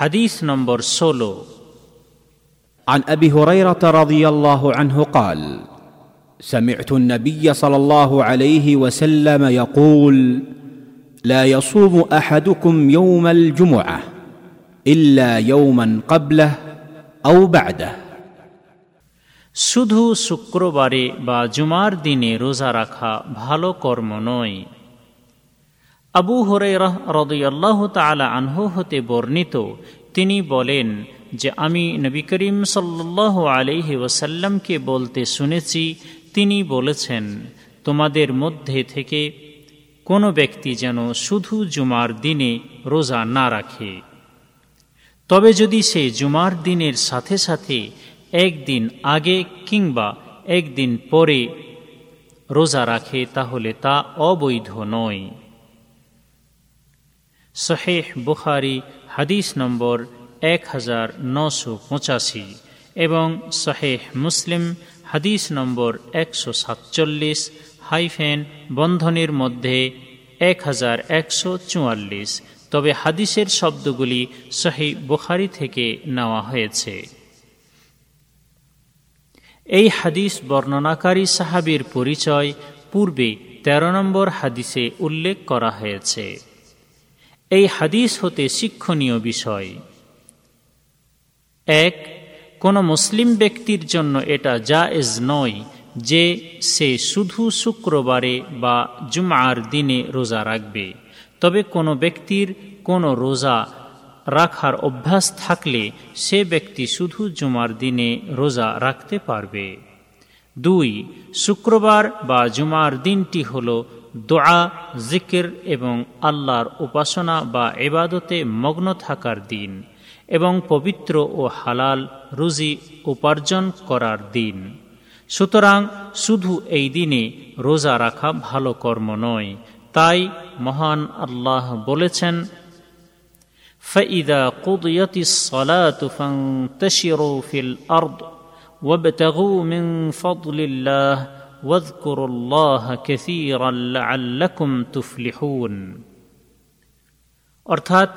হাদিস নম্বর ষোলো عن ابي هريره رضي الله عنه قال سمعت النبي صلى الله عليه وسلم يقول لا يصوم احدكم يوم الجمعه الا يوما قبله او بعده শুধু শুক্রবারে বা জুমার দিনে রোজা রাখা ভালো কর্ম নয় আবু হরেরাহ রদয়াল্লাহ তালা আনহু হতে বর্ণিত। তিনি বলেন যে, আমি নবী করিম সাল্লাহ আলহি ওসাল্লামকে বলতে শুনেছি। তিনি বলেছেন, তোমাদের মধ্যে থেকে কোনো ব্যক্তি যেন শুধু জুমার দিনে রোজা না রাখে। তবে যদি সে জুমার দিনের সাথে সাথে একদিন আগে কিংবা একদিন পরে রোজা রাখে, তাহলে তা অবৈধ নয়। শহেহ বুখারি হাদিস নম্বর এক হাজার নশো পঁচাশি এবং শহেহ মুসলিম হাদিস নম্বর একশো সাতচল্লিশ হাইফেন বন্ধনের মধ্যে এক হাজার একশো চুয়াল্লিশ। তবে হাদিসের শব্দগুলি সহি বুখারি থেকে নেওয়া হয়েছে। এই হাদিস বর্ণনাকারী সাহাবির পরিচয় পূর্বে ১৩ নম্বর হাদিসে উল্লেখ করা হয়েছে। এই হাদিস হতে শিক্ষণীয় বিষয়। এক, কোন মুসলিম ব্যক্তির জন্য এটা জায়েজ নয় যে সে শুধু শুক্রবারে বা জুমার দিনে রোজা রাখবে। তবে কোনো ব্যক্তির কোনো রোজা রাখার অভ্যাস থাকলে সে ব্যক্তি শুধু জুমার দিনে রোজা রাখতে পারবে। দুই, শুক্রবার বা জুমার দিনটি হল দোয়া জিকির এবং আল্লাহর উপাসনা বা এবাদতে মগ্ন থাকার দিন এবং পবিত্র ও হালাল রুজি উপার্জন করার দিন সুতরাং শুধু এই দিনে রোজা রাখা ভালো কর্ম নয় তাই মহান আল্লাহ বলেছেন فإذا قضيت الصلاة فانتشروا في الأرض وابتغوا من فضل الله واذكروا الله كثيرا لعلكم تفلحون অর্থাৎ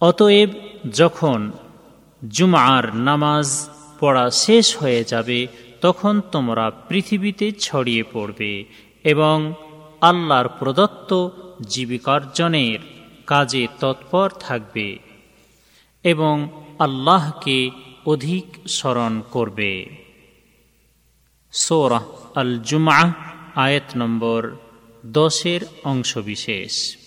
অতএব যখন জুমার নামাজ পড়া শেষ হয়ে যাবে তখন তোমরা পৃথিবীতে ছড়িয়ে পড়বে এবং আল্লাহর প্রদত্ত জীবিকার্জনের কাজে তৎপর থাকবে এবং আল্লাহকে অধিক স্মরণ করবে সোরাহ আল জুমা আয়াত নম্বর দশের অংশবিশেষ।